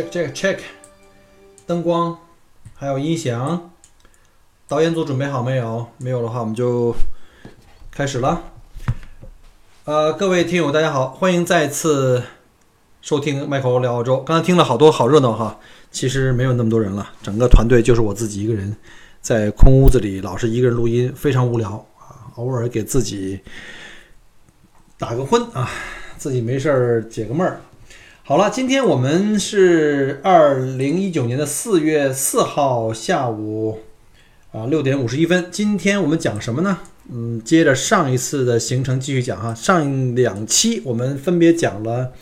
，check check check，灯光，还有音响，导演组准备好没有？没有的话，我们就开始了。呃，各位听友，大家好，欢迎再次收听麦克聊澳洲。刚才听了好多，好热闹哈。其实没有那么多人了，整个团队就是我自己一个人，在空屋子里老是一个人录音，非常无聊啊。偶尔给自己打个昏啊。自己没事儿解个闷儿。好了，今天我们是二零一九年的四月四号下午啊六点五十一分。今天我们讲什么呢？嗯，接着上一次的行程继续讲哈。上两期我们分别讲了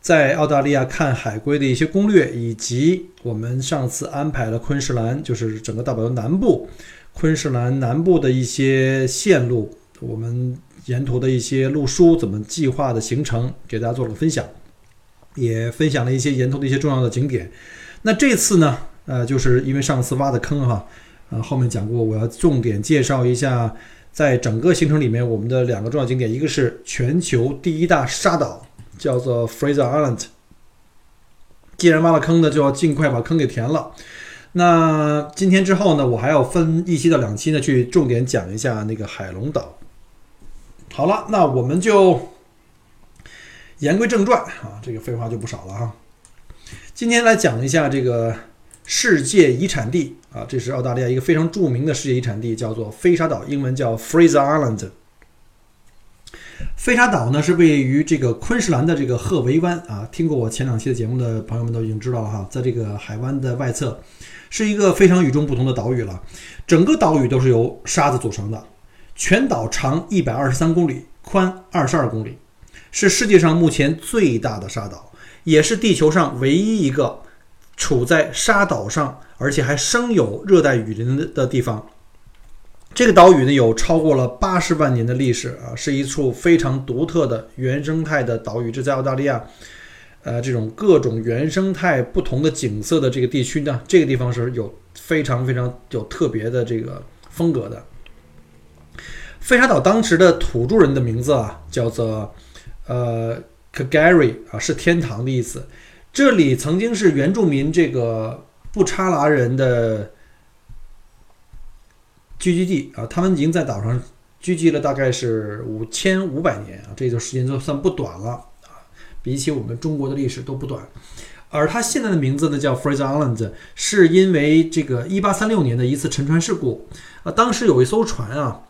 在澳大利亚看海龟的一些攻略，以及我们上次安排了昆士兰，就是整个大堡礁南部，昆士兰南部的一些线路，我们。沿途的一些路书怎么计划的行程，给大家做了分享，也分享了一些沿途的一些重要的景点。那这次呢，呃，就是因为上次挖的坑哈，呃，后面讲过，我要重点介绍一下，在整个行程里面我们的两个重要景点，一个是全球第一大沙岛，叫做 Fraser Island。既然挖了坑呢，就要尽快把坑给填了。那今天之后呢，我还要分一期到两期呢，去重点讲一下那个海龙岛。好了，那我们就言归正传啊，这个废话就不少了哈。今天来讲一下这个世界遗产地啊，这是澳大利亚一个非常著名的世界遗产地，叫做飞沙岛，英文叫 Fraser Island。飞沙岛呢是位于这个昆士兰的这个赫维湾啊，听过我前两期的节目的朋友们都已经知道了哈，在这个海湾的外侧，是一个非常与众不同的岛屿了，整个岛屿都是由沙子组成的。全岛长一百二十三公里，宽二十二公里，是世界上目前最大的沙岛，也是地球上唯一一个处在沙岛上而且还生有热带雨林的地方。这个岛屿呢，有超过了八十万年的历史啊，是一处非常独特的原生态的岛屿。这在澳大利亚，呃，这种各种原生态不同的景色的这个地区呢，这个地方是有非常非常有特别的这个风格的。飞沙岛当时的土著人的名字啊，叫做呃 Kagari 啊，是天堂的意思。这里曾经是原住民这个布查拉人的聚居地啊，他们已经在岛上聚集了大概是五千五百年啊，这段时间就算不短了啊，比起我们中国的历史都不短。而它现在的名字呢叫 Fraser Island，是因为这个一八三六年的一次沉船事故啊，当时有一艘船啊。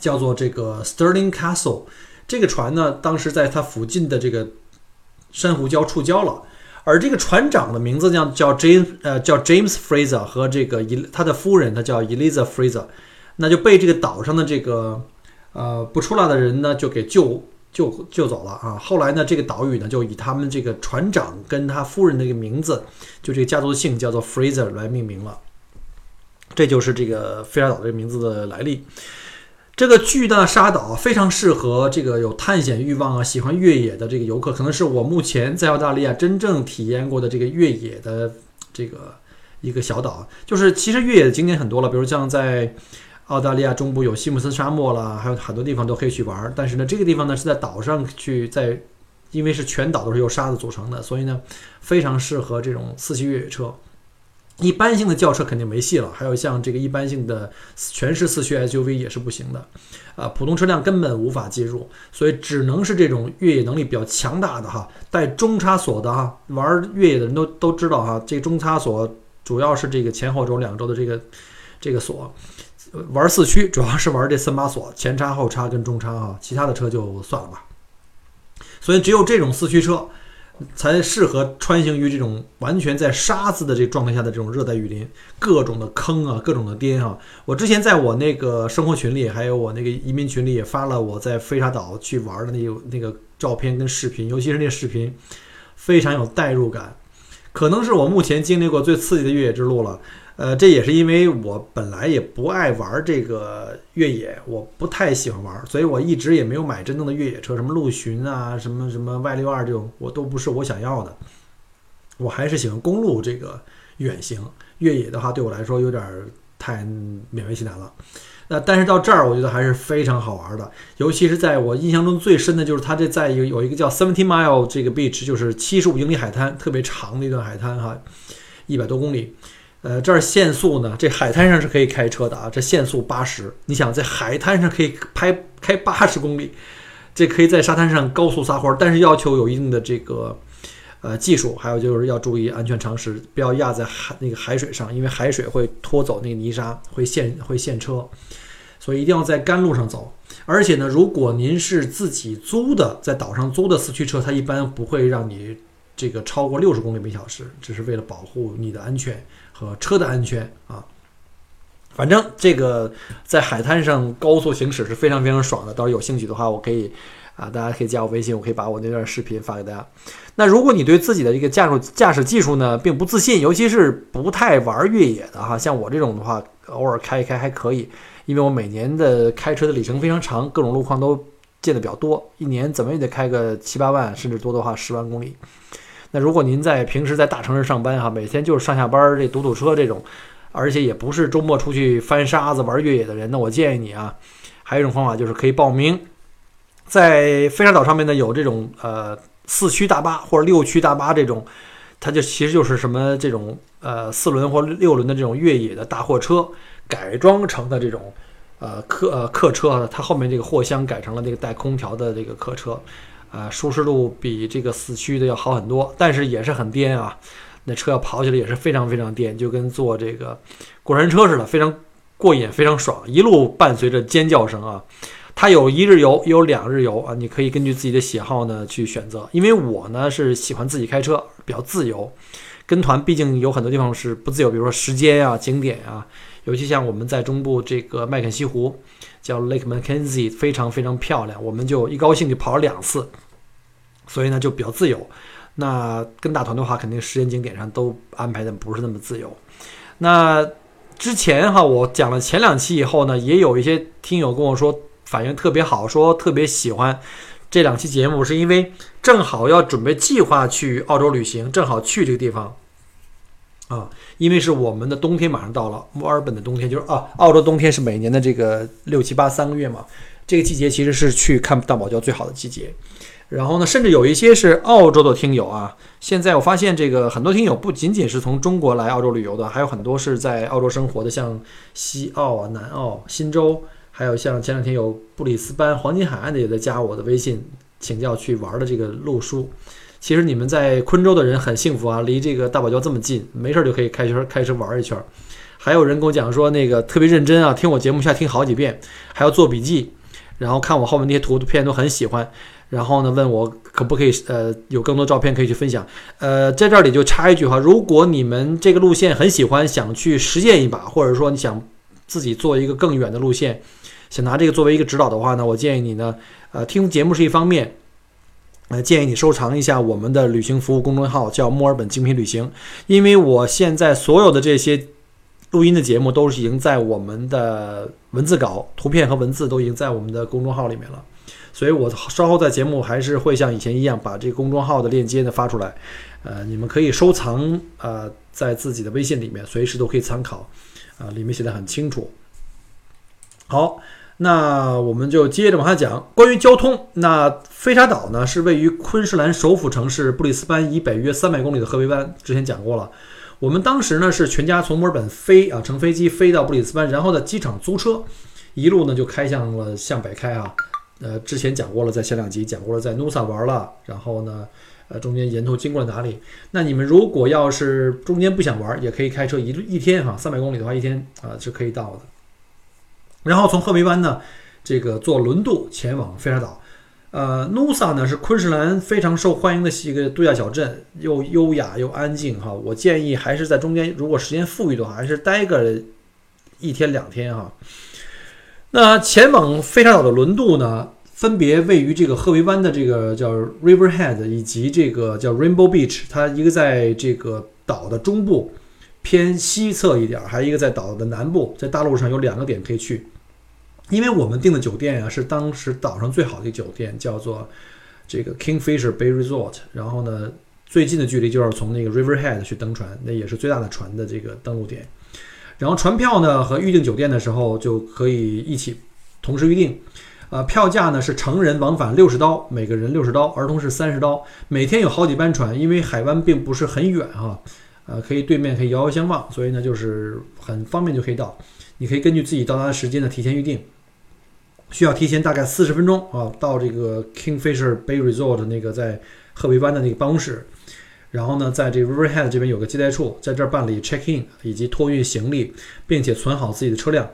叫做这个 Sterling Castle，这个船呢，当时在它附近的这个珊瑚礁触礁了，而这个船长的名字叫叫 James，呃，叫 James Fraser 和这个伊他的夫人，他叫 Eliza Fraser，那就被这个岛上的这个呃不出来的人呢就给救救救走了啊。后来呢，这个岛屿呢就以他们这个船长跟他夫人的一个名字，就这个家族的姓叫做 Fraser 来命名了，这就是这个飞沙岛这个名字的来历。这个巨大的沙岛非常适合这个有探险欲望啊、喜欢越野的这个游客，可能是我目前在澳大利亚真正体验过的这个越野的这个一个小岛。就是其实越野的景点很多了，比如像在澳大利亚中部有西姆斯沙漠啦，还有很多地方都可以去玩。但是呢，这个地方呢是在岛上去，在因为是全岛都是由沙子组成的，所以呢非常适合这种四驱越野车。一般性的轿车肯定没戏了，还有像这个一般性的全是四驱 SUV 也是不行的，啊，普通车辆根本无法进入，所以只能是这种越野能力比较强大的哈，带中差锁的哈，玩越野的人都都知道哈，这中差锁主要是这个前后轴两轴的这个这个锁，玩四驱主要是玩这三把锁，前叉后叉跟中叉哈，其他的车就算了吧，所以只有这种四驱车。才适合穿行于这种完全在沙子的这状态下的这种热带雨林，各种的坑啊，各种的颠啊。我之前在我那个生活群里，还有我那个移民群里也发了我在飞沙岛去玩的那那个照片跟视频，尤其是那视频非常有代入感，可能是我目前经历过最刺激的越野之路了。呃，这也是因为我本来也不爱玩这个越野，我不太喜欢玩，所以我一直也没有买真正的越野车，什么陆巡啊，什么什么 Y 六二这种，我都不是我想要的。我还是喜欢公路这个远行，越野的话对我来说有点太勉为其难了。那但是到这儿，我觉得还是非常好玩的，尤其是在我印象中最深的就是它这在有有一个叫 Seventy Mile 这个 beach，就是七十五英里海滩，特别长的一段海滩哈，一百多公里。呃，这儿限速呢，这海滩上是可以开车的啊，这限速八十。你想在海滩上可以拍开八十公里，这可以在沙滩上高速撒欢儿，但是要求有一定的这个。呃，技术还有就是要注意安全常识，不要压在海那个海水上，因为海水会拖走那个泥沙，会陷会陷车，所以一定要在干路上走。而且呢，如果您是自己租的，在岛上租的四驱车，它一般不会让你这个超过六十公里每小时，这是为了保护你的安全和车的安全啊。反正这个在海滩上高速行驶是非常非常爽的，到时候有兴趣的话，我可以。啊，大家可以加我微信，我可以把我那段视频发给大家。那如果你对自己的这个驾驶驾驶技术呢，并不自信，尤其是不太玩越野的哈，像我这种的话，偶尔开一开还可以，因为我每年的开车的里程非常长，各种路况都见的比较多，一年怎么也得开个七八万，甚至多的话十万公里。那如果您在平时在大城市上班哈，每天就是上下班这堵堵车这种，而且也不是周末出去翻沙子玩越野的人，那我建议你啊，还有一种方法就是可以报名。在飞沙岛上面呢，有这种呃四驱大巴或者六驱大巴这种，它就其实就是什么这种呃四轮或六轮的这种越野的大货车改装成的这种呃客呃客车，它后面这个货箱改成了这个带空调的这个客车，啊舒适度比这个四驱的要好很多，但是也是很颠啊，那车要跑起来也是非常非常颠，就跟坐这个过山车似的，非常过瘾，非常爽，一路伴随着尖叫声啊。它有一日游，有两日游啊，你可以根据自己的喜好呢去选择。因为我呢是喜欢自己开车，比较自由。跟团毕竟有很多地方是不自由，比如说时间啊、景点啊，尤其像我们在中部这个麦肯锡湖，叫 Lake Mackenzie，非常非常漂亮，我们就一高兴就跑了两次，所以呢就比较自由。那跟大团的话，肯定时间景点上都安排的不是那么自由。那之前哈，我讲了前两期以后呢，也有一些听友跟我说。反应特别好，说特别喜欢这两期节目，是因为正好要准备计划去澳洲旅行，正好去这个地方啊，因为是我们的冬天马上到了，墨尔本的冬天就是啊，澳洲冬天是每年的这个六七八三个月嘛，这个季节其实是去看大堡礁最好的季节。然后呢，甚至有一些是澳洲的听友啊，现在我发现这个很多听友不仅仅是从中国来澳洲旅游的，还有很多是在澳洲生活的，像西澳啊、南澳、新州。还有像前两天有布里斯班黄金海岸的也在加我的微信请教去玩的这个路书，其实你们在昆州的人很幸福啊，离这个大堡礁这么近，没事就可以开车开车玩一圈。还有人跟我讲说那个特别认真啊，听我节目需要听好几遍，还要做笔记，然后看我后面那些图片都很喜欢，然后呢问我可不可以呃有更多照片可以去分享。呃，在这里就插一句话，如果你们这个路线很喜欢，想去实践一把，或者说你想自己做一个更远的路线。想拿这个作为一个指导的话呢，我建议你呢，呃，听节目是一方面，呃，建议你收藏一下我们的旅行服务公众号，叫墨尔本精品旅行，因为我现在所有的这些录音的节目都是已经在我们的文字稿、图片和文字都已经在我们的公众号里面了，所以我稍后在节目还是会像以前一样把这个公众号的链接呢发出来，呃，你们可以收藏，呃，在自己的微信里面，随时都可以参考，啊，里面写的很清楚。好。那我们就接着往下讲，关于交通。那飞沙岛呢，是位于昆士兰首府城市布里斯班以北约三百公里的河北湾。之前讲过了，我们当时呢是全家从墨尔本飞啊，乘飞机飞到布里斯班，然后在机场租车，一路呢就开向了向北开啊。呃，之前讲过了，在前两集讲过了，在 Nusa 玩了，然后呢，呃，中间沿途经过了哪里？那你们如果要是中间不想玩，也可以开车一一天哈，三百公里的话，一天啊是可以到的。然后从赫梅湾呢，这个坐轮渡前往费沙岛。呃，Nusa 呢是昆士兰非常受欢迎的一个度假小镇，又优雅又安静哈。我建议还是在中间，如果时间富裕的话，还是待个一天两天哈。那前往费沙岛的轮渡呢，分别位于这个赫维湾的这个叫 Riverhead，以及这个叫 Rainbow Beach。它一个在这个岛的中部偏西侧一点，还有一个在岛的南部，在大陆上有两个点可以去。因为我们订的酒店啊，是当时岛上最好的一个酒店，叫做这个 Kingfisher Bay Resort。然后呢，最近的距离就是从那个 Riverhead 去登船，那也是最大的船的这个登陆点。然后船票呢和预订酒店的时候就可以一起同时预订。呃，票价呢是成人往返六十刀，每个人六十刀，儿童是三十刀。每天有好几班船，因为海湾并不是很远哈，呃，可以对面可以遥遥相望，所以呢就是很方便就可以到。你可以根据自己到达的时间呢提前预定。需要提前大概四十分钟啊，到这个 Kingfisher Bay Resort 那个在鹤尾湾的那个办公室，然后呢，在这 Riverhead 这边有个接待处，在这儿办理 check in 以及托运行李，并且存好自己的车辆。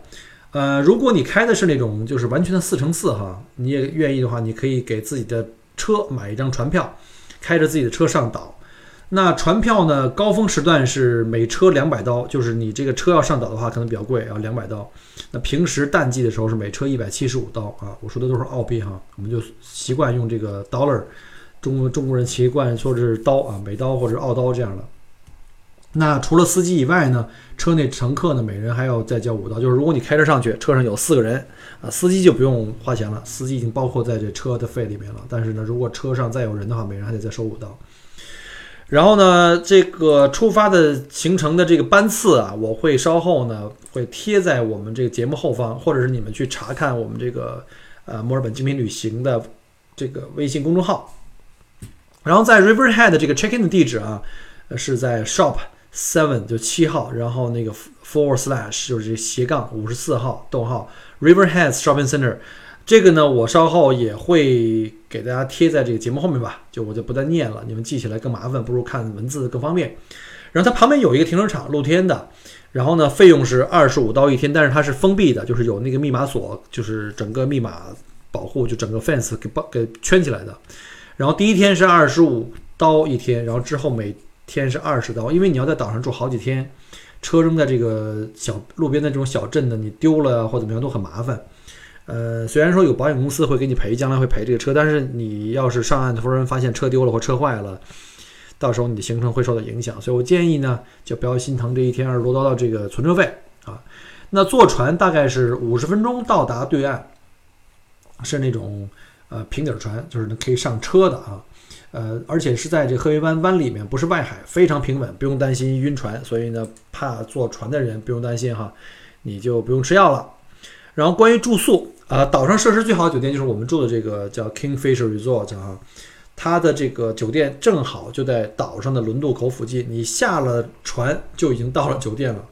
呃，如果你开的是那种就是完全的四乘四哈，你也愿意的话，你可以给自己的车买一张船票，开着自己的车上岛。那船票呢？高峰时段是每车两百刀，就是你这个车要上岛的话，可能比较贵啊，两百刀。那平时淡季的时候是每车一百七十五刀啊。我说的都是澳币哈，我们就习惯用这个 dollar，中国中国人习惯说是刀啊，美刀或者澳刀这样的。那除了司机以外呢，车内乘客呢，每人还要再交五刀。就是如果你开车上去，车上有四个人啊，司机就不用花钱了，司机已经包括在这车的费里面了。但是呢，如果车上再有人的话，每人还得再收五刀。然后呢，这个出发的行程的这个班次啊，我会稍后呢会贴在我们这个节目后方，或者是你们去查看我们这个呃墨尔本精品旅行的这个微信公众号。然后在 Riverhead 这个 check in 的地址啊，是在 shop seven 就七号，然后那个 Four slash 就是斜杠五十四号逗号 Riverhead Shopping Center。这个呢，我稍后也会给大家贴在这个节目后面吧，就我就不再念了，你们记起来更麻烦，不如看文字更方便。然后它旁边有一个停车场，露天的，然后呢，费用是二十五刀一天，但是它是封闭的，就是有那个密码锁，就是整个密码保护，就整个 fence 给包给圈起来的。然后第一天是二十五刀一天，然后之后每天是二十刀，因为你要在岛上住好几天，车扔在这个小路边的这种小镇呢，你丢了或怎么样都很麻烦。呃，虽然说有保险公司会给你赔，将来会赔这个车，但是你要是上岸突然发现车丢了或车坏了，到时候你的行程会受到影响。所以我建议呢，就不要心疼这一天二十多刀的这个存车费啊。那坐船大概是五十分钟到达对岸，是那种呃平底船，就是可以上车的啊。呃，而且是在这鹤尾湾湾里面，不是外海，非常平稳，不用担心晕船。所以呢，怕坐船的人不用担心哈，你就不用吃药了。然后关于住宿。啊，岛上设施最好的酒店就是我们住的这个叫 Kingfisher Resort 啊，它的这个酒店正好就在岛上的轮渡口附近，你下了船就已经到了酒店了，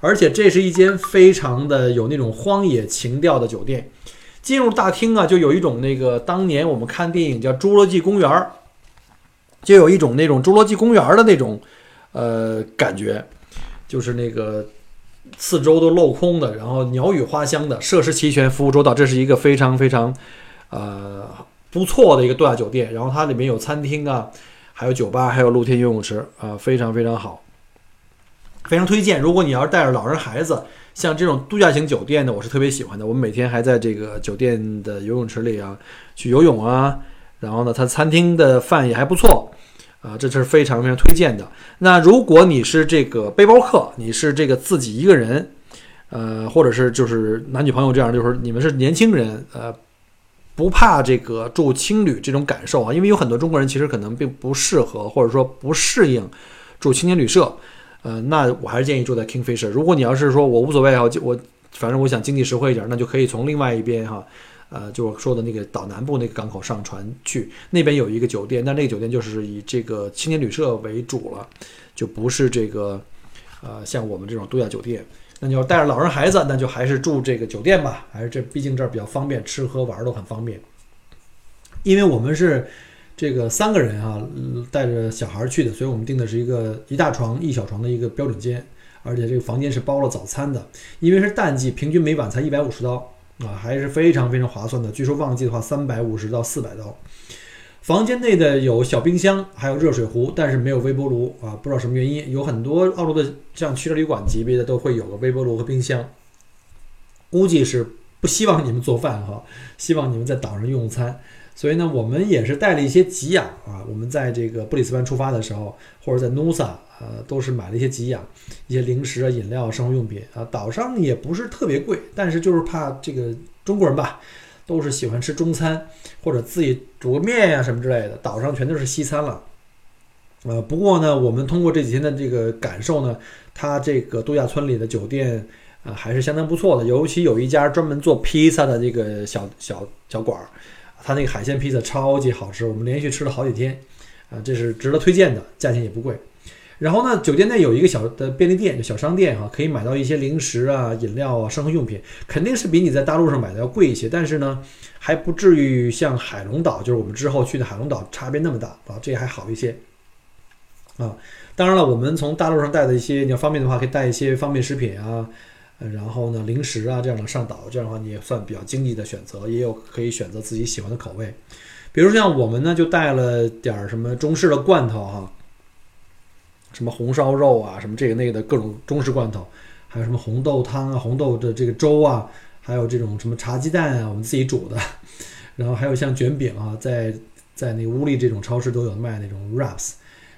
而且这是一间非常的有那种荒野情调的酒店。进入大厅啊，就有一种那个当年我们看电影叫《侏罗纪公园》，就有一种那种《侏罗纪公园》的那种呃感觉，就是那个。四周都镂空的，然后鸟语花香的，设施齐全，服务周到，这是一个非常非常，呃，不错的一个度假酒店。然后它里面有餐厅啊，还有酒吧，还有露天游泳池啊，非常非常好，非常推荐。如果你要是带着老人孩子，像这种度假型酒店呢，我是特别喜欢的。我们每天还在这个酒店的游泳池里啊去游泳啊，然后呢，它餐厅的饭也还不错。啊，这是非常非常推荐的。那如果你是这个背包客，你是这个自己一个人，呃，或者是就是男女朋友这样，就是你们是年轻人，呃，不怕这个住青旅这种感受啊，因为有很多中国人其实可能并不适合，或者说不适应住青年旅社，呃，那我还是建议住在 Kingfisher。如果你要是说我无所谓啊，我反正我想经济实惠一点，那就可以从另外一边哈。呃，就我说的那个岛南部那个港口上船去，那边有一个酒店，但那个酒店就是以这个青年旅社为主了，就不是这个，呃，像我们这种度假酒店。那你要带着老人孩子，那就还是住这个酒店吧，还是这，毕竟这儿比较方便，吃喝玩都很方便。因为我们是这个三个人啊，带着小孩去的，所以我们订的是一个一大床一小床的一个标准间，而且这个房间是包了早餐的，因为是淡季，平均每晚才一百五十刀。啊，还是非常非常划算的。据说旺季的话，三百五十到四百刀。房间内的有小冰箱，还有热水壶，但是没有微波炉啊，不知道什么原因。有很多澳洲的像汽车旅馆级别的都会有个微波炉和冰箱，估计是不希望你们做饭哈，希望你们在岛上用餐。所以呢，我们也是带了一些给养啊。我们在这个布里斯班出发的时候，或者在 Nusa，呃，都是买了一些给养，一些零食啊、饮料、生活用品啊。岛上也不是特别贵，但是就是怕这个中国人吧，都是喜欢吃中餐或者自己煮个面呀什么之类的。岛上全都是西餐了。呃，不过呢，我们通过这几天的这个感受呢，它这个度假村里的酒店啊还是相当不错的，尤其有一家专门做披萨的这个小小小馆儿。它那个海鲜披萨超级好吃，我们连续吃了好几天，啊，这是值得推荐的，价钱也不贵。然后呢，酒店内有一个小的便利店，就小商店哈，可以买到一些零食啊、饮料啊、生活用品，肯定是比你在大陆上买的要贵一些，但是呢，还不至于像海龙岛，就是我们之后去的海龙岛差别那么大啊，这还好一些。啊，当然了，我们从大陆上带的一些，你要方便的话，可以带一些方便食品啊。然后呢，零食啊这样的上岛，这样的话你也算比较经济的选择，也有可以选择自己喜欢的口味。比如像我们呢，就带了点儿什么中式的罐头哈，什么红烧肉啊，什么这个那个的各种中式罐头，还有什么红豆汤啊、红豆的这个粥啊，还有这种什么茶鸡蛋啊，我们自己煮的。然后还有像卷饼啊，在在那个屋里这种超市都有卖那种 wraps。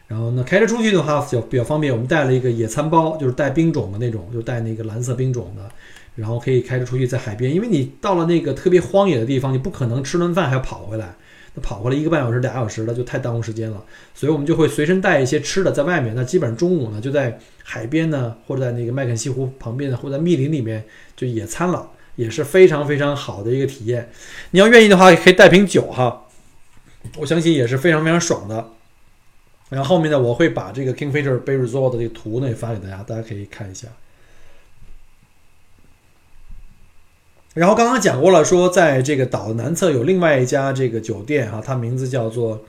然后呢，开车出去的话就比较方便。我们带了一个野餐包，就是带冰种的那种，就带那个蓝色冰种的，然后可以开车出去在海边。因为你到了那个特别荒野的地方，你不可能吃顿饭还要跑回来，那跑回来一个半小时、俩小时的就太耽误时间了。所以我们就会随身带一些吃的在外面。那基本上中午呢就在海边呢，或者在那个麦肯锡湖旁边的，或者在密林里面就野餐了，也是非常非常好的一个体验。你要愿意的话，也可以带瓶酒哈，我相信也是非常非常爽的。然后后面呢，我会把这个 Kingfisher Bay Resort 的这个图呢也发给大家，大家可以看一下。然后刚刚讲过了，说在这个岛的南侧有另外一家这个酒店哈，它名字叫做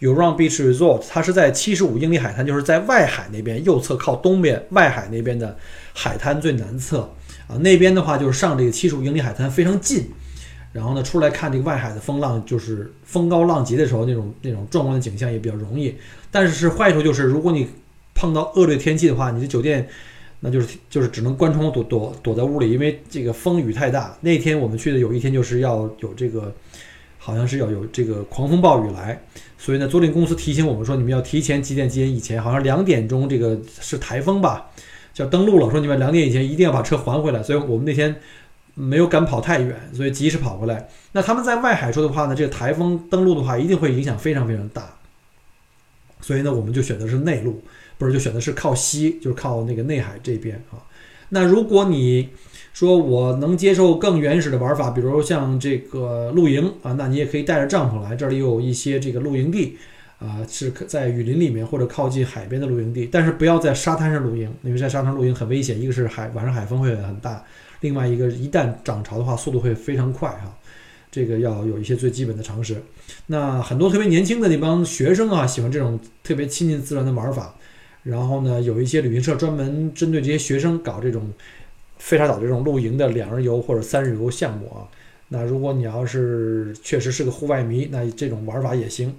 Uran Beach Resort，它是在七十五英里海滩，就是在外海那边右侧靠东边外海那边的海滩最南侧啊，那边的话就是上这个七十五英里海滩非常近。然后呢，出来看这个外海的风浪，就是风高浪急的时候，那种那种壮观的景象也比较容易。但是是坏处就是，如果你碰到恶劣天气的话，你的酒店那就是就是只能关窗躲躲躲在屋里，因为这个风雨太大。那天我们去的有一天就是要有这个，好像是要有这个狂风暴雨来，所以呢，租赁公司提醒我们说，你们要提前几点几点以前，好像两点钟这个是台风吧，叫登陆了，说你们两点以前一定要把车还回来。所以我们那天。没有敢跑太远，所以及时跑回来。那他们在外海说的话呢，这个台风登陆的话，一定会影响非常非常大。所以呢，我们就选择是内陆，不是就选择是靠西，就是靠那个内海这边啊。那如果你说我能接受更原始的玩法，比如像这个露营啊，那你也可以带着帐篷来，这里有一些这个露营地啊，是在雨林里面或者靠近海边的露营地，但是不要在沙滩上露营，因为在沙滩露营很危险，一个是海晚上海风会很大。另外一个，一旦涨潮的话，速度会非常快哈，这个要有一些最基本的常识。那很多特别年轻的那帮学生啊，喜欢这种特别亲近自然的玩法。然后呢，有一些旅行社专门针对这些学生搞这种飞沙岛这种露营的两日游或者三日游项目啊。那如果你要是确实是个户外迷，那这种玩法也行。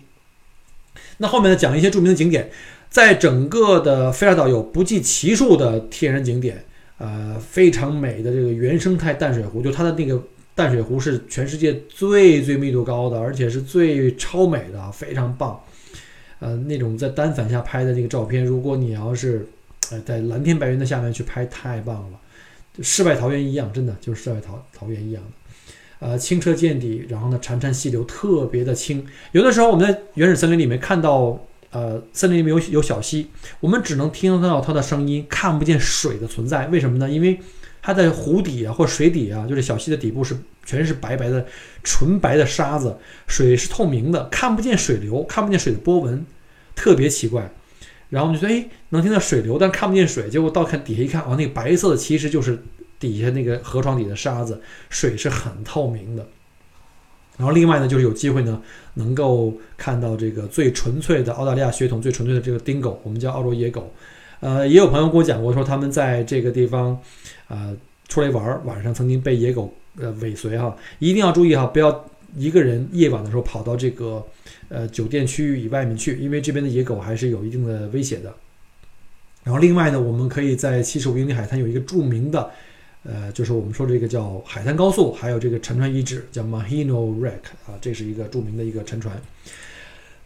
那后面呢，讲一些著名的景点，在整个的飞沙岛有不计其数的天然景点。呃，非常美的这个原生态淡水湖，就它的那个淡水湖是全世界最最密度高的，而且是最超美的，非常棒。呃，那种在单反下拍的那个照片，如果你要是呃在蓝天白云的下面去拍，太棒了，世外桃源一样，真的就是世外桃桃源一样的。呃，清澈见底，然后呢，潺潺细流，特别的清。有的时候我们在原始森林里面看到。呃，森林里面有有小溪，我们只能听得到它的声音，看不见水的存在。为什么呢？因为它在湖底啊或水底啊，就是小溪的底部是全是白白的、纯白的沙子，水是透明的，看不见水流，看不见水的波纹，特别奇怪。然后我们就说，哎，能听到水流，但看不见水。结果到看底下一看，哦，那个白色的其实就是底下那个河床底的沙子，水是很透明的。然后另外呢，就是有机会呢，能够看到这个最纯粹的澳大利亚血统、最纯粹的这个丁狗，我们叫澳洲野狗。呃，也有朋友跟我讲过，说他们在这个地方，呃，出来玩，晚上曾经被野狗呃尾随哈，一定要注意哈，不要一个人夜晚的时候跑到这个呃酒店区域以外面去，因为这边的野狗还是有一定的威胁的。然后另外呢，我们可以在七十五英里海滩有一个著名的。呃，就是我们说这个叫海滩高速，还有这个沉船遗址叫 Mahino Wreck 啊，这是一个著名的一个沉船。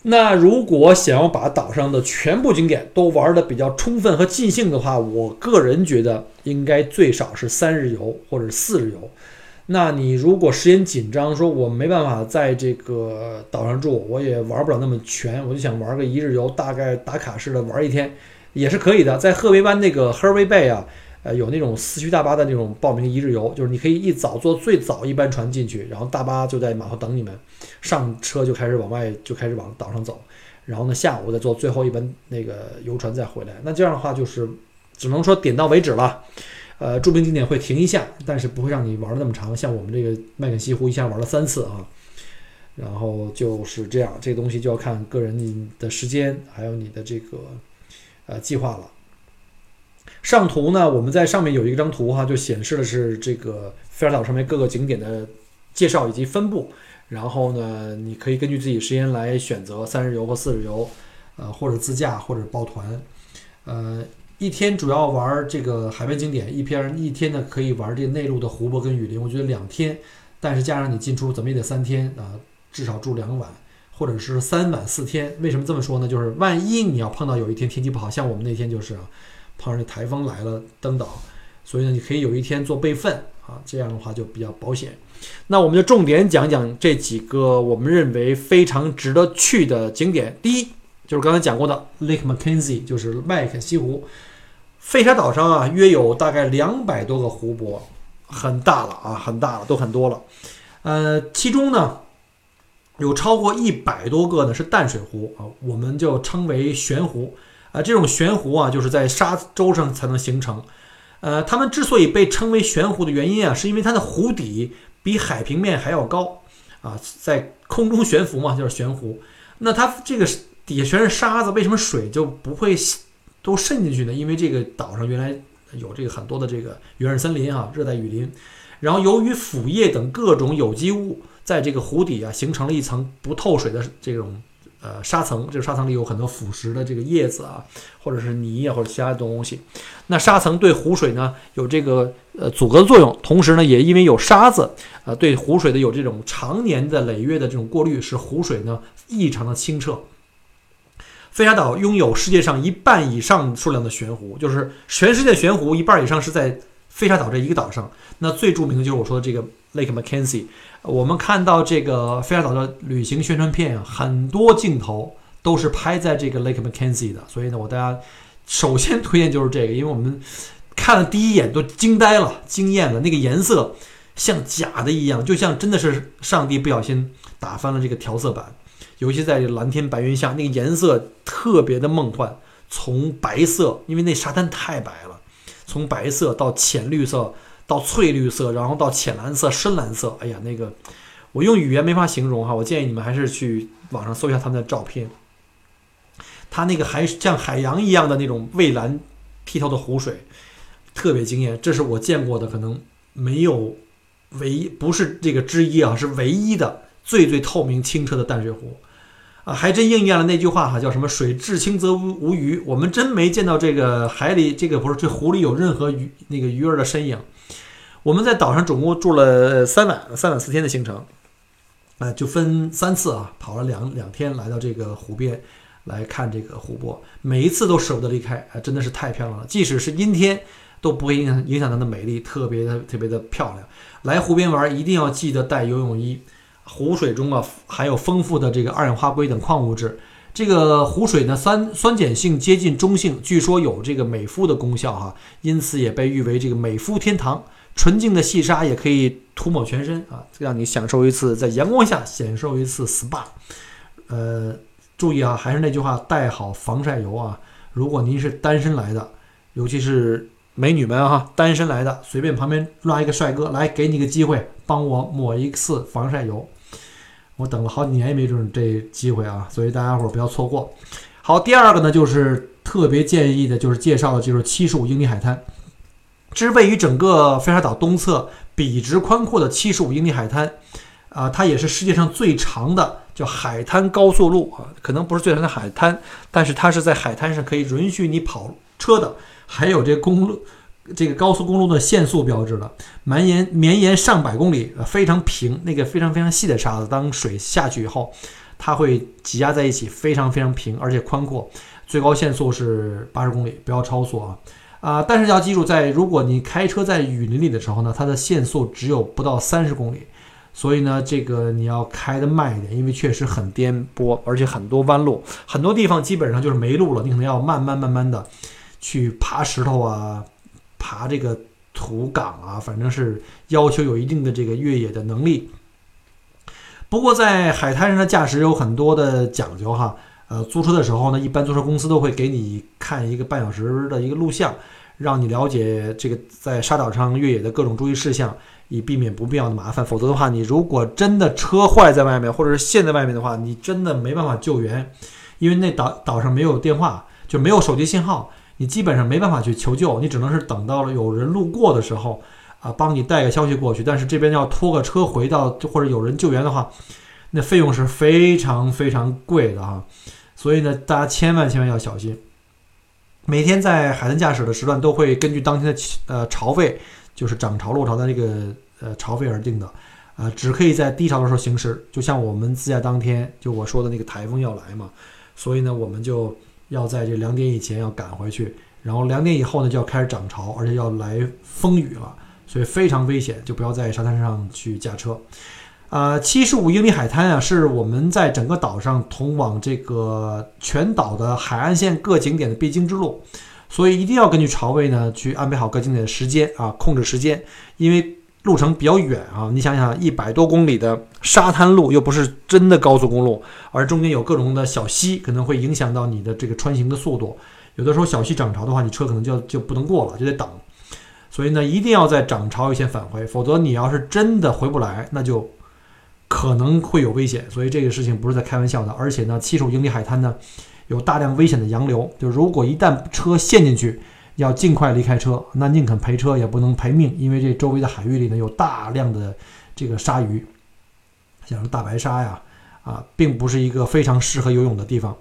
那如果想要把岛上的全部景点都玩的比较充分和尽兴的话，我个人觉得应该最少是三日游或者四日游。那你如果时间紧张，说我没办法在这个岛上住，我也玩不了那么全，我就想玩个一日游，大概打卡式的玩一天也是可以的。在赫维湾那个 Hervey Bay 啊。呃，有那种四驱大巴的那种报名一日游，就是你可以一早坐最早一班船进去，然后大巴就在码头等你们，上车就开始往外就开始往岛上走，然后呢下午再坐最后一班那个游船再回来。那这样的话就是只能说点到为止了，呃，著名景点会停一下，但是不会让你玩的那么长。像我们这个麦肯锡湖一下玩了三次啊，然后就是这样，这东西就要看个人的时间还有你的这个呃计划了。上图呢，我们在上面有一张图哈，就显示的是这个菲尔岛上面各个景点的介绍以及分布。然后呢，你可以根据自己时间来选择三日游或四日游，呃，或者自驾或者抱团。呃，一天主要玩这个海边景点，一篇一天呢可以玩这内陆的湖泊跟雨林。我觉得两天，但是加上你进出怎么也得三天啊，至少住两晚，或者是三晚四天。为什么这么说呢？就是万一你要碰到有一天天气不好，像我们那天就是啊。碰上台风来了登岛，所以呢，你可以有一天做备份啊，这样的话就比较保险。那我们就重点讲讲这几个我们认为非常值得去的景点。第一就是刚才讲过的 Lake Mackenzie，就是麦肯锡湖。费沙岛上啊，约有大概两百多个湖泊，很大了啊，很大了，都很多了。呃，其中呢，有超过一百多个呢是淡水湖啊，我们就称为悬湖。啊，这种悬湖啊，就是在沙洲上才能形成。呃，它们之所以被称为悬湖的原因啊，是因为它的湖底比海平面还要高啊，在空中悬浮嘛，就是悬湖。那它这个底下全是沙子，为什么水就不会都渗进去呢？因为这个岛上原来有这个很多的这个原始森林啊，热带雨林，然后由于腐叶等各种有机物在这个湖底啊，形成了一层不透水的这种。呃，沙层，这个沙层里有很多腐蚀的这个叶子啊，或者是泥啊，或者其他东西。那沙层对湖水呢有这个呃阻隔的作用，同时呢也因为有沙子，呃，对湖水的有这种常年的累月的这种过滤，使湖水呢异常的清澈。飞沙岛拥有世界上一半以上数量的悬湖，就是全世界悬湖一半以上是在飞沙岛这一个岛上。那最著名的就是我说的这个 Lake Mackenzie。我们看到这个飞沙岛的旅行宣传片啊，很多镜头都是拍在这个 Lake Mackenzie 的，所以呢，我大家首先推荐就是这个，因为我们看了第一眼都惊呆了、惊艳了，那个颜色像假的一样，就像真的是上帝不小心打翻了这个调色板，尤其在蓝天白云下，那个颜色特别的梦幻，从白色，因为那沙滩太白了，从白色到浅绿色。到翠绿色，然后到浅蓝色、深蓝色，哎呀，那个我用语言没法形容哈。我建议你们还是去网上搜一下他们的照片。它那个还像海洋一样的那种蔚蓝剔透的湖水，特别惊艳。这是我见过的可能没有唯一不是这个之一啊，是唯一的最最透明清澈的淡水湖还真应验了那句话哈，叫什么“水至清则无无鱼”。我们真没见到这个海里这个不是这湖里有任何鱼那个鱼儿的身影。我们在岛上总共住了三晚，三晚四天的行程，呃，就分三次啊，跑了两两天，来到这个湖边来看这个湖泊，每一次都舍不得离开，啊，真的是太漂亮了，即使是阴天都不会影响影响它的美丽，特别的特别的漂亮。来湖边玩一定要记得带游泳衣，湖水中啊含有丰富的这个二氧化硅等矿物质，这个湖水呢酸酸碱性接近中性，据说有这个美肤的功效哈，因此也被誉为这个美肤天堂。纯净的细沙也可以涂抹全身啊，让你享受一次在阳光下享受一次 SPA。呃，注意啊，还是那句话，带好防晒油啊。如果您是单身来的，尤其是美女们哈，单身来的，随便旁边拉一个帅哥来，给你个机会，帮我抹一次防晒油。我等了好几年也没准这机会啊，所以大家伙儿不要错过。好，第二个呢，就是特别建议的，就是介绍的就是七十五英里海滩。这是位于整个飞沙岛东侧、笔直宽阔的七十五英里海滩，啊，它也是世界上最长的叫海滩高速路啊，可能不是最长的海滩，但是它是在海滩上可以允许你跑车的，还有这公路，这个高速公路的限速标志了，绵延绵延上百公里，非常平，那个非常非常细的沙子，当水下去以后，它会挤压在一起，非常非常平，而且宽阔。最高限速是八十公里，不要超速啊！啊，但是要记住，在如果你开车在雨林里的时候呢，它的限速只有不到三十公里，所以呢，这个你要开的慢一点，因为确实很颠簸，而且很多弯路，很多地方基本上就是没路了，你可能要慢慢慢慢的去爬石头啊。爬这个土岗啊，反正是要求有一定的这个越野的能力。不过在海滩上的驾驶有很多的讲究哈。呃，租车的时候呢，一般租车公司都会给你看一个半小时的一个录像，让你了解这个在沙岛上越野的各种注意事项，以避免不必要的麻烦。否则的话，你如果真的车坏在外面，或者是陷在外面的话，你真的没办法救援，因为那岛岛上没有电话，就没有手机信号。你基本上没办法去求救，你只能是等到了有人路过的时候，啊，帮你带个消息过去。但是这边要拖个车回到，或者有人救援的话，那费用是非常非常贵的啊。所以呢，大家千万千万要小心。每天在海南驾驶的时段都会根据当天的呃潮位，就是涨潮落潮的那个呃潮位而定的，啊，只可以在低潮的时候行驶。就像我们自驾当天，就我说的那个台风要来嘛，所以呢，我们就。要在这两点以前要赶回去，然后两点以后呢就要开始涨潮，而且要来风雨了，所以非常危险，就不要在沙滩上去驾车。呃，七十五英里海滩啊，是我们在整个岛上通往这个全岛的海岸线各景点的必经之路，所以一定要根据潮位呢去安排好各景点的时间啊，控制时间，因为。路程比较远啊，你想想，一百多公里的沙滩路又不是真的高速公路，而中间有各种的小溪，可能会影响到你的这个穿行的速度。有的时候小溪涨潮的话，你车可能就就不能过了，就得等。所以呢，一定要在涨潮以前返回，否则你要是真的回不来，那就可能会有危险。所以这个事情不是在开玩笑的。而且呢，七十五英里海滩呢，有大量危险的洋流，就如果一旦车陷进去。要尽快离开车，那宁肯赔车也不能赔命，因为这周围的海域里呢有大量的这个鲨鱼，像是大白鲨呀，啊，并不是一个非常适合游泳的地方。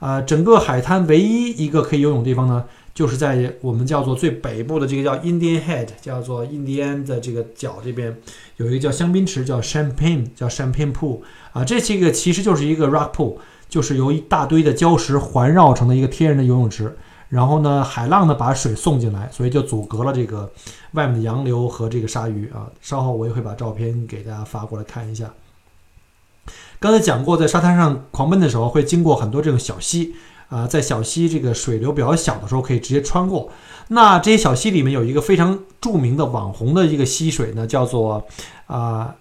啊，整个海滩唯一一个可以游泳的地方呢，就是在我们叫做最北部的这个叫 Indian Head，叫做印第安的这个角这边，有一个叫香槟池，叫 Champagne，叫 Champagne Pool。啊，这些个其实就是一个 Rock Pool，就是由一大堆的礁石环绕成的一个天然的游泳池。然后呢，海浪呢把水送进来，所以就阻隔了这个外面的洋流和这个鲨鱼啊。稍后我也会把照片给大家发过来看一下。刚才讲过，在沙滩上狂奔的时候会经过很多这种小溪啊，在小溪这个水流比较小的时候可以直接穿过。那这些小溪里面有一个非常著名的网红的一个溪水呢，叫做啊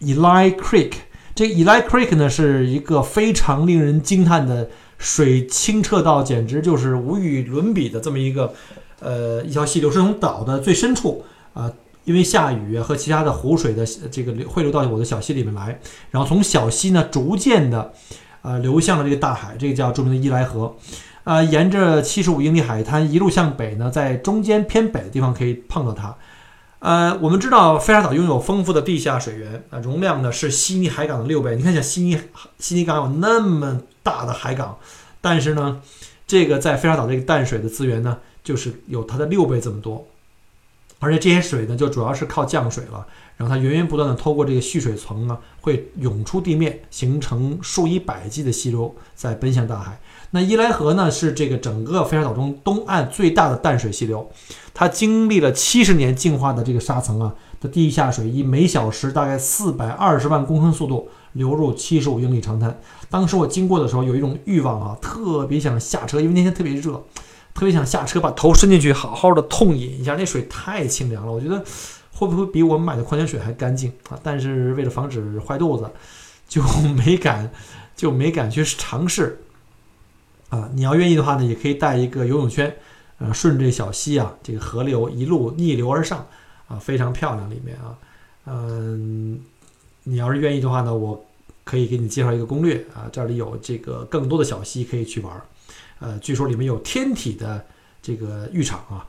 Eli Creek。这 Eli Creek 呢是一个非常令人惊叹的。水清澈到简直就是无与伦比的这么一个，呃，一条溪流是从岛的最深处啊，因为下雨和其他的湖水的这个汇流到我的小溪里面来，然后从小溪呢逐渐的，呃，流向了这个大海，这个叫著名的伊莱河，啊，沿着七十五英里海滩一路向北呢，在中间偏北的地方可以碰到它，呃，我们知道飞沙岛拥有丰富的地下水源啊，容量呢是悉尼海港的六倍，你看像悉尼悉尼港有那么。大的海港，但是呢，这个在菲沙岛这个淡水的资源呢，就是有它的六倍这么多，而且这些水呢，就主要是靠降水了，然后它源源不断的透过这个蓄水层呢，会涌出地面，形成数以百计的溪流，在奔向大海。那伊莱河呢，是这个整个菲沙岛中东岸最大的淡水溪流，它经历了七十年净化的这个沙层啊的地下水，以每小时大概四百二十万公升速度。流入七十五英里长滩。当时我经过的时候，有一种欲望啊，特别想下车，因为那天特别热，特别想下车，把头伸进去，好好的痛饮一下。那水太清凉了，我觉得会不会比我们买的矿泉水还干净啊？但是为了防止坏肚子，就没敢 就没敢去尝试。啊，你要愿意的话呢，也可以带一个游泳圈，呃，顺着小溪啊，这个河流一路逆流而上，啊，非常漂亮里面啊，嗯。你要是愿意的话呢，我可以给你介绍一个攻略啊，这里有这个更多的小溪可以去玩儿，呃，据说里面有天体的这个浴场啊。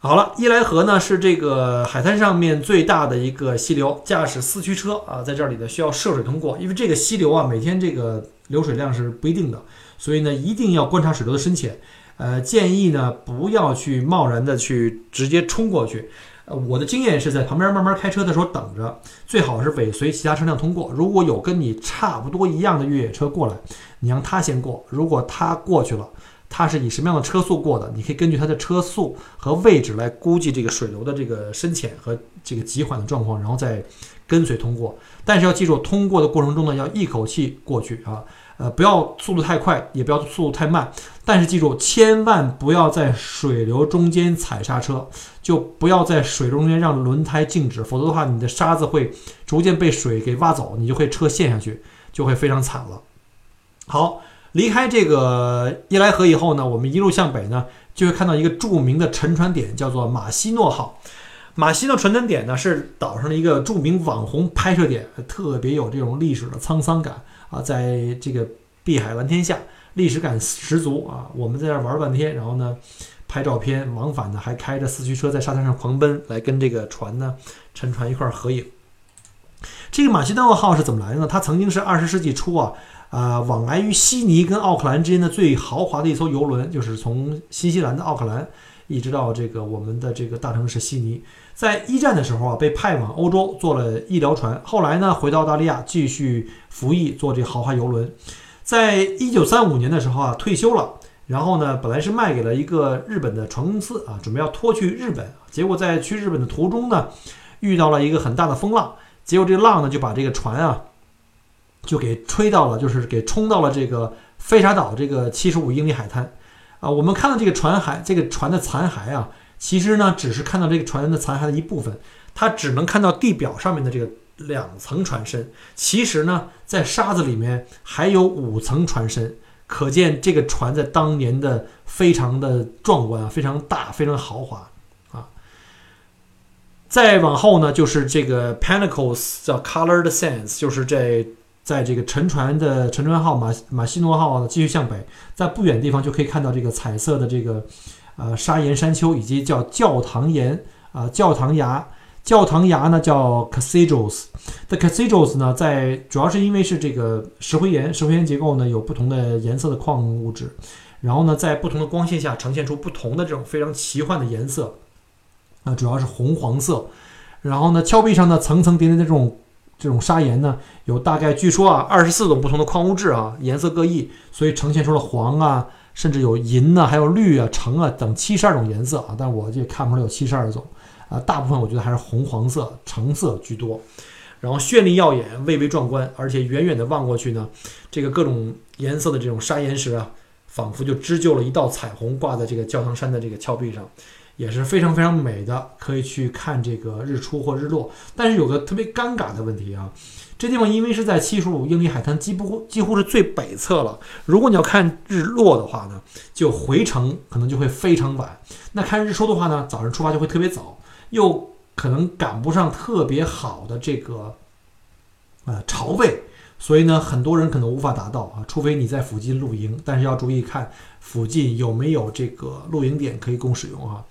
好了，伊莱河呢是这个海滩上面最大的一个溪流，驾驶四驱车啊在这里呢需要涉水通过，因为这个溪流啊每天这个流水量是不一定的，所以呢一定要观察水流的深浅。呃，建议呢不要去贸然的去直接冲过去。呃，我的经验是在旁边慢慢开车的时候等着，最好是尾随其他车辆通过。如果有跟你差不多一样的越野车过来，你让他先过。如果他过去了，他是以什么样的车速过的？你可以根据他的车速和位置来估计这个水流的这个深浅和这个急缓的状况，然后再跟随通过。但是要记住，通过的过程中呢，要一口气过去啊。呃，不要速度太快，也不要速度太慢，但是记住，千万不要在水流中间踩刹车，就不要在水中间让轮胎静止，否则的话，你的沙子会逐渐被水给挖走，你就会车陷下去，就会非常惨了。好，离开这个伊莱河以后呢，我们一路向北呢，就会看到一个著名的沉船点，叫做马西诺号。马西诺沉船点呢，是岛上的一个著名网红拍摄点，特别有这种历史的沧桑感。啊，在这个碧海蓝天下，历史感十足啊！我们在这儿玩半天，然后呢，拍照片，往返呢还开着四驱车在沙滩上狂奔，来跟这个船呢沉船一块儿合影。这个马西诺号是怎么来的呢？它曾经是二十世纪初啊，啊，往来于悉尼跟奥克兰之间的最豪华的一艘游轮，就是从新西兰的奥克兰一直到这个我们的这个大城市悉尼。在一战的时候啊，被派往欧洲做了医疗船。后来呢，回到澳大利亚继续服役，做这豪华游轮。在一九三五年的时候啊，退休了。然后呢，本来是卖给了一个日本的船公司啊，准备要拖去日本。结果在去日本的途中呢，遇到了一个很大的风浪。结果这浪呢，就把这个船啊，就给吹到了，就是给冲到了这个飞沙岛这个七十五英里海滩。啊，我们看到这个船骸，这个船的残骸啊。其实呢，只是看到这个船的残骸的一部分，它只能看到地表上面的这个两层船身。其实呢，在沙子里面还有五层船身，可见这个船在当年的非常的壮观啊，非常大，非常豪华啊。再往后呢，就是这个 Pinnacles 叫 Colored Sands，就是这在这个沉船的沉船号马马西诺号继续向北，在不远地方就可以看到这个彩色的这个。呃，砂岩山丘以及叫教堂岩啊，教堂崖，教堂崖呢叫 cathedrals。The cathedrals 呢，在主要是因为是这个石灰岩，石灰岩结构呢有不同的颜色的矿物质，然后呢在不同的光线下呈现出不同的这种非常奇幻的颜色啊，主要是红黄色。然后呢，峭壁上呢层层叠叠的这种这种砂岩呢，有大概据说啊二十四种不同的矿物质啊，颜色各异，所以呈现出了黄啊。甚至有银呢，还有绿啊、橙啊等七十二种颜色啊，但我就看不出来有七十二种啊，大部分我觉得还是红黄色、橙色居多。然后绚丽耀眼、蔚为壮观，而且远远的望过去呢，这个各种颜色的这种砂岩石啊，仿佛就织就了一道彩虹，挂在这个教堂山的这个峭壁上，也是非常非常美的，可以去看这个日出或日落。但是有个特别尴尬的问题啊。这地方因为是在七十五英里海滩，几乎几乎是最北侧了。如果你要看日落的话呢，就回程可能就会非常晚。那看日出的话呢，早上出发就会特别早，又可能赶不上特别好的这个呃潮位，所以呢，很多人可能无法达到啊。除非你在附近露营，但是要注意看附近有没有这个露营点可以供使用啊。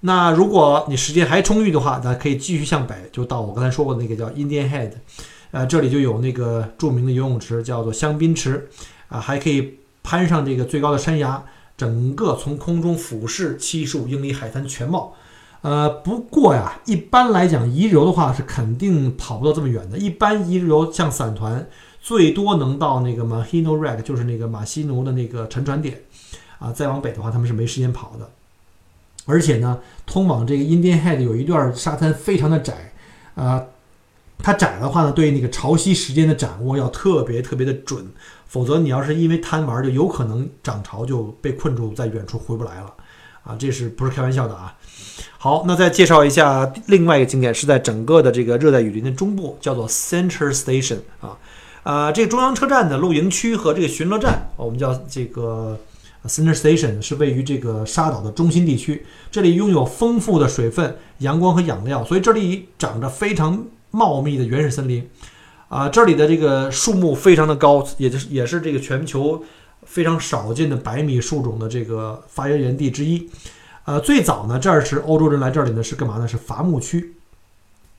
那如果你时间还充裕的话，那可以继续向北，就到我刚才说过的那个叫 Indian Head。呃，这里就有那个著名的游泳池，叫做香槟池，啊，还可以攀上这个最高的山崖，整个从空中俯视七十五英里海滩全貌。呃，不过呀，一般来讲，一日游的话是肯定跑不到这么远的。一般一日游像散团，最多能到那个 Mahino Wreck，就是那个马西奴的那个沉船点，啊，再往北的话，他们是没时间跑的。而且呢，通往这个 Indian Head 有一段沙滩非常的窄，啊。它窄的话呢，对那个潮汐时间的掌握要特别特别的准，否则你要是因为贪玩，就有可能涨潮就被困住在远处回不来了，啊，这是不是开玩笑的啊？好，那再介绍一下另外一个景点，是在整个的这个热带雨林的中部，叫做 Center Station 啊，啊，这个中央车站的露营区和这个巡逻站，我们叫这个 Center Station，是位于这个沙岛的中心地区，这里拥有丰富的水分、阳光和养料，所以这里长着非常。茂密的原始森林，啊，这里的这个树木非常的高，也就是也是这个全球非常少见的百米树种的这个发源地之一。呃，最早呢，这儿是欧洲人来这里呢是干嘛呢？是伐木区，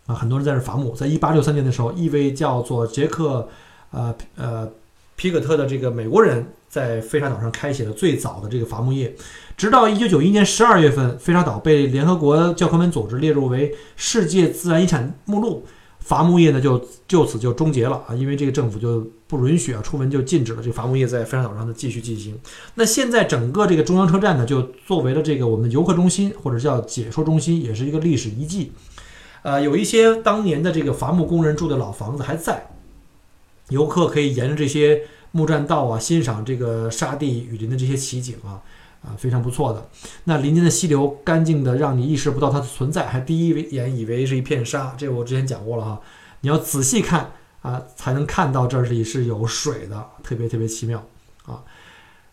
啊，很多人在这伐木。在一八六三年的时候，一位叫做杰克，呃呃皮克特的这个美国人在飞沙岛上开启了最早的这个伐木业，直到1991年12月份，飞沙岛被联合国教科文组织列入为世界自然遗产目录。伐木业呢，就就此就终结了啊，因为这个政府就不允许啊，出门就禁止了这伐木业在飞沙岛上的继续进行。那现在整个这个中央车站呢，就作为了这个我们的游客中心或者叫解说中心，也是一个历史遗迹。呃，有一些当年的这个伐木工人住的老房子还在，游客可以沿着这些木栈道啊，欣赏这个沙地雨林的这些奇景啊。啊，非常不错的。那林间的溪流干净的让你意识不到它的存在，还第一眼以为是一片沙。这个我之前讲过了哈，你要仔细看啊，才能看到这里是有水的，特别特别奇妙啊。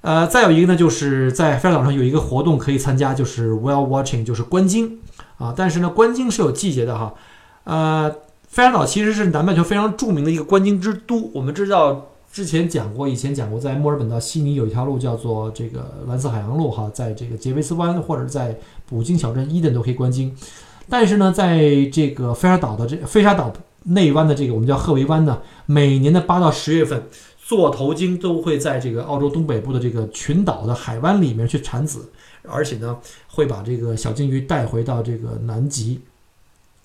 呃，再有一个呢，就是在飞沙岛上有一个活动可以参加，就是 whale watching，就是观鲸啊。但是呢，观鲸是有季节的哈。呃，飞沙岛其实是南半球非常著名的一个观鲸之都，我们知道。之前讲过，以前讲过，在墨尔本到悉尼有一条路叫做这个蓝色海洋路，哈，在这个杰维斯湾或者在捕鲸小镇伊登都可以观鲸。但是呢，在这个飞沙岛的这飞沙岛内湾的这个我们叫赫维湾呢，每年的八到十月份，座头鲸都会在这个澳洲东北部的这个群岛的海湾里面去产子，而且呢，会把这个小鲸鱼带回到这个南极，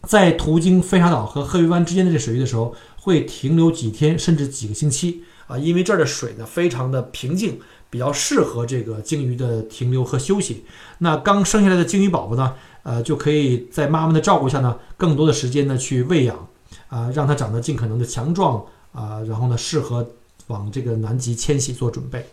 在途经飞沙岛和赫维湾之间的这水域的时候，会停留几天甚至几个星期。啊，因为这儿的水呢非常的平静，比较适合这个鲸鱼的停留和休息。那刚生下来的鲸鱼宝宝呢，呃，就可以在妈妈的照顾下呢，更多的时间呢去喂养，啊，让它长得尽可能的强壮啊，然后呢适合往这个南极迁徙做准备。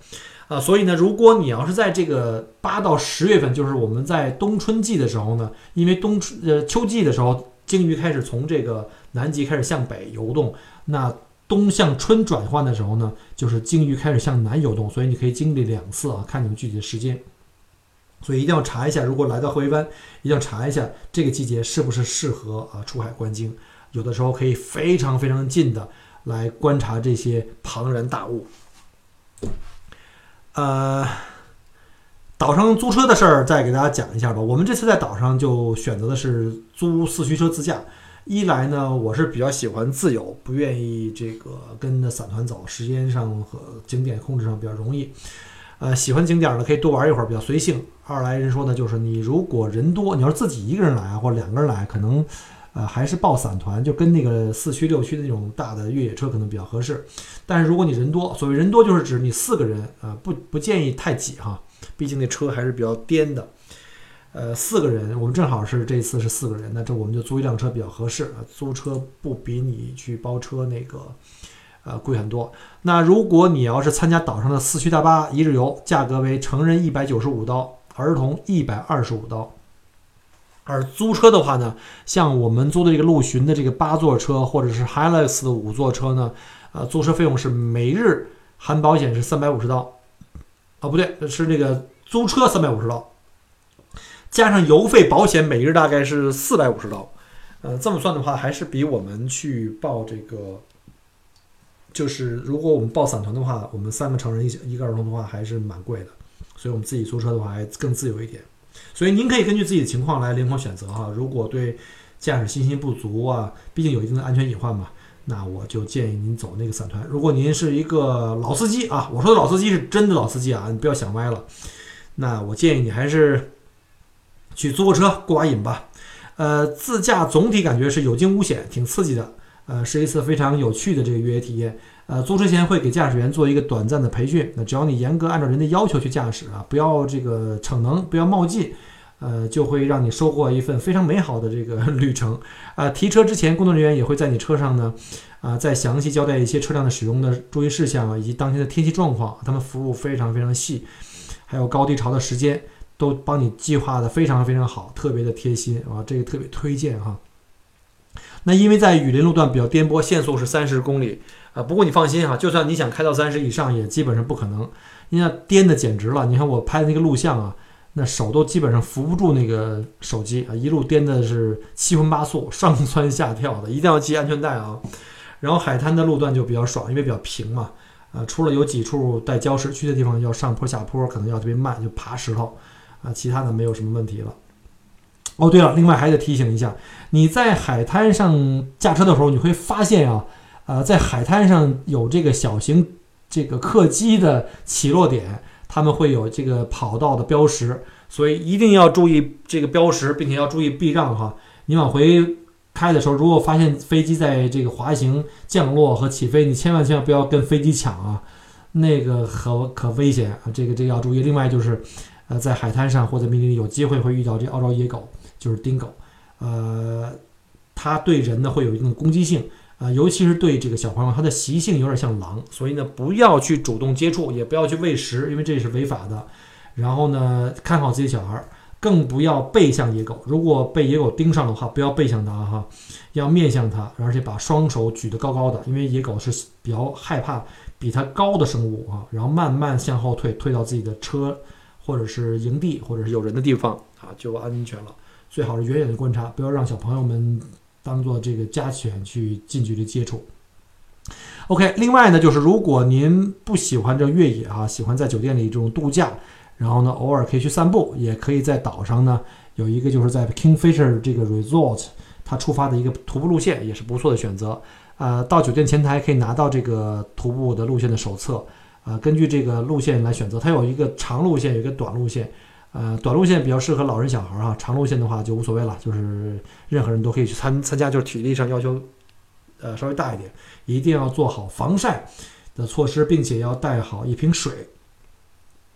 啊，所以呢，如果你要是在这个八到十月份，就是我们在冬春季的时候呢，因为冬春呃秋季的时候，鲸鱼开始从这个南极开始向北游动，那。冬向春转换的时候呢，就是鲸鱼开始向南游动，所以你可以经历两次啊，看你们具体的时间。所以一定要查一下，如果来到荷湾，一定要查一下这个季节是不是适合啊出海观鲸。有的时候可以非常非常近的来观察这些庞然大物。呃，岛上租车的事儿再给大家讲一下吧。我们这次在岛上就选择的是租四驱车自驾。一来呢，我是比较喜欢自由，不愿意这个跟着散团走，时间上和景点控制上比较容易。呃，喜欢景点呢，可以多玩一会儿，比较随性。二来人说呢，就是你如果人多，你要是自己一个人来啊或者两个人来，可能呃还是报散团，就跟那个四驱六驱的那种大的越野车可能比较合适。但是如果你人多，所谓人多就是指你四个人啊，不不建议太挤哈，毕竟那车还是比较颠的。呃，四个人，我们正好是这次是四个人，那这我们就租一辆车比较合适。租车不比你去包车那个，呃，贵很多。那如果你要是参加岛上的四驱大巴一日游，价格为成人一百九十五刀，儿童一百二十五刀。而租车的话呢，像我们租的这个陆巡的这个八座车，或者是 Hilux 的五座车呢，呃，租车费用是每日含保险是三百五十刀，啊，不对，是那个租车三百五十刀。加上油费、保险，每日大概是四百五十刀，呃，这么算的话，还是比我们去报这个，就是如果我们报散团的话，我们三个成人一一个儿童的话，还是蛮贵的。所以，我们自己租车的话，还更自由一点。所以，您可以根据自己的情况来灵活选择哈。如果对驾驶信心不足啊，毕竟有一定的安全隐患嘛，那我就建议您走那个散团。如果您是一个老司机啊，我说的老司机是真的老司机啊，你不要想歪了。那我建议你还是。去租个车过把瘾吧，呃，自驾总体感觉是有惊无险，挺刺激的，呃，是一次非常有趣的这个越野体验。呃，租车前会给驾驶员做一个短暂的培训，那只要你严格按照人的要求去驾驶啊，不要这个逞能，不要冒进，呃，就会让你收获一份非常美好的这个旅程。啊，提车之前，工作人员也会在你车上呢，啊，再详细交代一些车辆的使用的注意事项以及当天的天气状况，他们服务非常非常细，还有高低潮的时间。都帮你计划的非常非常好，特别的贴心啊，这个特别推荐哈。那因为在雨林路段比较颠簸，限速是三十公里啊。不过你放心哈，就算你想开到三十以上，也基本上不可能。你那颠的简直了，你看我拍的那个录像啊，那手都基本上扶不住那个手机啊，一路颠的是七荤八素、上蹿下跳的，一定要系安全带啊。然后海滩的路段就比较爽，因为比较平嘛，啊，除了有几处带礁石区的地方要上坡下坡，可能要特别慢，就爬石头。啊，其他的没有什么问题了。哦，对了，另外还得提醒一下，你在海滩上驾车的时候，你会发现啊，呃，在海滩上有这个小型这个客机的起落点，他们会有这个跑道的标识，所以一定要注意这个标识，并且要注意避让哈。你往回开的时候，如果发现飞机在这个滑行、降落和起飞，你千万千万不要跟飞机抢啊，那个可可危险啊，这个这个要注意。另外就是，呃，在海滩上或者密林里有机会会遇到这澳洲野狗，就是丁狗，呃，它对人呢会有一定的攻击性。啊，尤其是对这个小朋友，它的习性有点像狼，所以呢，不要去主动接触，也不要去喂食，因为这是违法的。然后呢，看好自己的小孩，更不要背向野狗。如果被野狗盯上的话，不要背向它哈，要面向它，而且把双手举得高高的，因为野狗是比较害怕比它高的生物啊。然后慢慢向后退，退到自己的车或者是营地或者是有人的地方啊，就安全了。最好是远远的观察，不要让小朋友们。当做这个家犬去近距离接触。OK，另外呢，就是如果您不喜欢这越野啊，喜欢在酒店里这种度假，然后呢，偶尔可以去散步，也可以在岛上呢有一个就是在 Kingfisher 这个 Resort 它出发的一个徒步路线，也是不错的选择。呃，到酒店前台可以拿到这个徒步的路线的手册，呃，根据这个路线来选择。它有一个长路线，有一个短路线。呃，短路线比较适合老人小孩儿哈，长路线的话就无所谓了，就是任何人都可以去参参加，就是体力上要求，呃，稍微大一点，一定要做好防晒的措施，并且要带好一瓶水。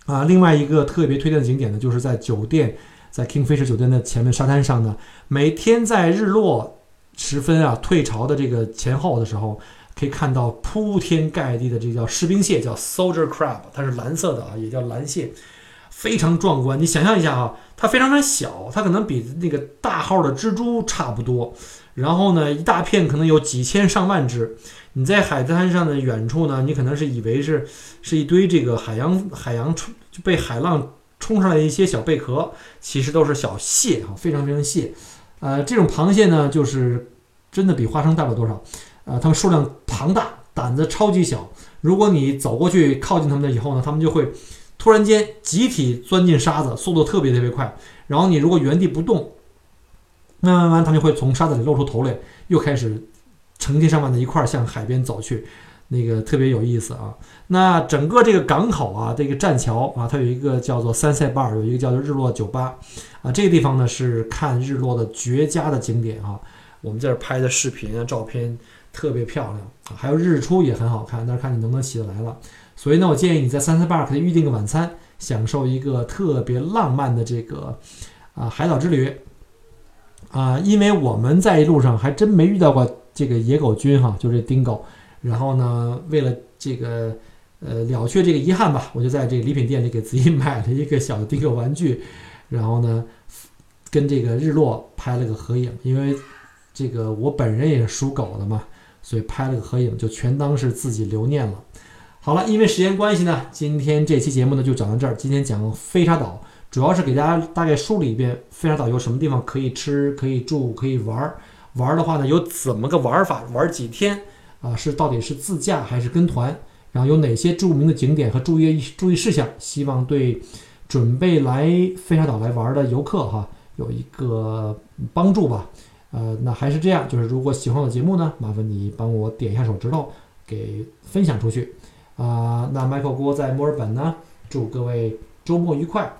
啊，另外一个特别推荐的景点呢，就是在酒店，在 Kingfisher 酒店的前面沙滩上呢，每天在日落时分啊，退潮的这个前后的时候，可以看到铺天盖地的这叫士兵蟹，叫 Soldier Crab，它是蓝色的啊，也叫蓝蟹。非常壮观，你想象一下啊，它非常的小，它可能比那个大号的蜘蛛差不多。然后呢，一大片可能有几千上万只。你在海滩上的远处呢，你可能是以为是是一堆这个海洋 海洋冲就被海浪冲上来的一些小贝壳，其实都是小蟹啊，非常非常蟹。呃，这种螃蟹呢，就是真的比花生大不了多少。呃，它们数量庞大，胆子超级小。如果你走过去靠近它们的以后呢，它们就会。突然间集体钻进沙子，速度特别特别快。然后你如果原地不动，慢慢慢，它就会从沙子里露出头来，又开始成千上万的一块向海边走去，那个特别有意思啊。那整个这个港口啊，这个栈桥啊，它有一个叫做 Sunset Bar，有一个叫做日落酒吧啊。这个地方呢是看日落的绝佳的景点啊。我们在这拍的视频啊、照片特别漂亮，还有日出也很好看，但是看你能不能起得来了。所以呢，我建议你在三三八可以预定个晚餐，享受一个特别浪漫的这个啊海岛之旅啊。因为我们在一路上还真没遇到过这个野狗君哈，就这丁狗。然后呢，为了这个呃了却这个遗憾吧，我就在这个礼品店里给自己买了一个小的丁狗玩具，然后呢跟这个日落拍了个合影。因为这个我本人也是属狗的嘛，所以拍了个合影，就全当是自己留念了。好了，因为时间关系呢，今天这期节目呢就讲到这儿。今天讲飞沙岛，主要是给大家大概梳理一遍飞沙岛有什么地方可以吃、可以住、可以玩儿。玩儿的话呢，有怎么个玩法？玩几天啊？是到底是自驾还是跟团？然后有哪些著名的景点和注意注意事项？希望对准备来飞沙岛来玩的游客哈有一个帮助吧。呃，那还是这样，就是如果喜欢我的节目呢，麻烦你帮我点一下手指头，给分享出去。啊，那 Michael 郭在墨尔本呢，祝各位周末愉快，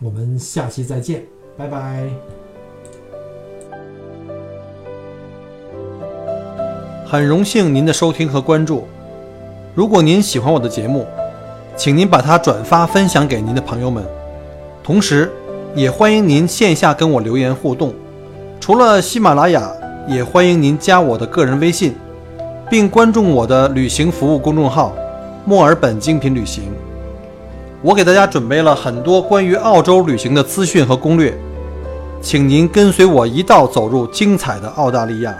我们下期再见，拜拜。很荣幸您的收听和关注，如果您喜欢我的节目，请您把它转发分享给您的朋友们，同时也欢迎您线下跟我留言互动。除了喜马拉雅，也欢迎您加我的个人微信，并关注我的旅行服务公众号。墨尔本精品旅行，我给大家准备了很多关于澳洲旅行的资讯和攻略，请您跟随我一道走入精彩的澳大利亚。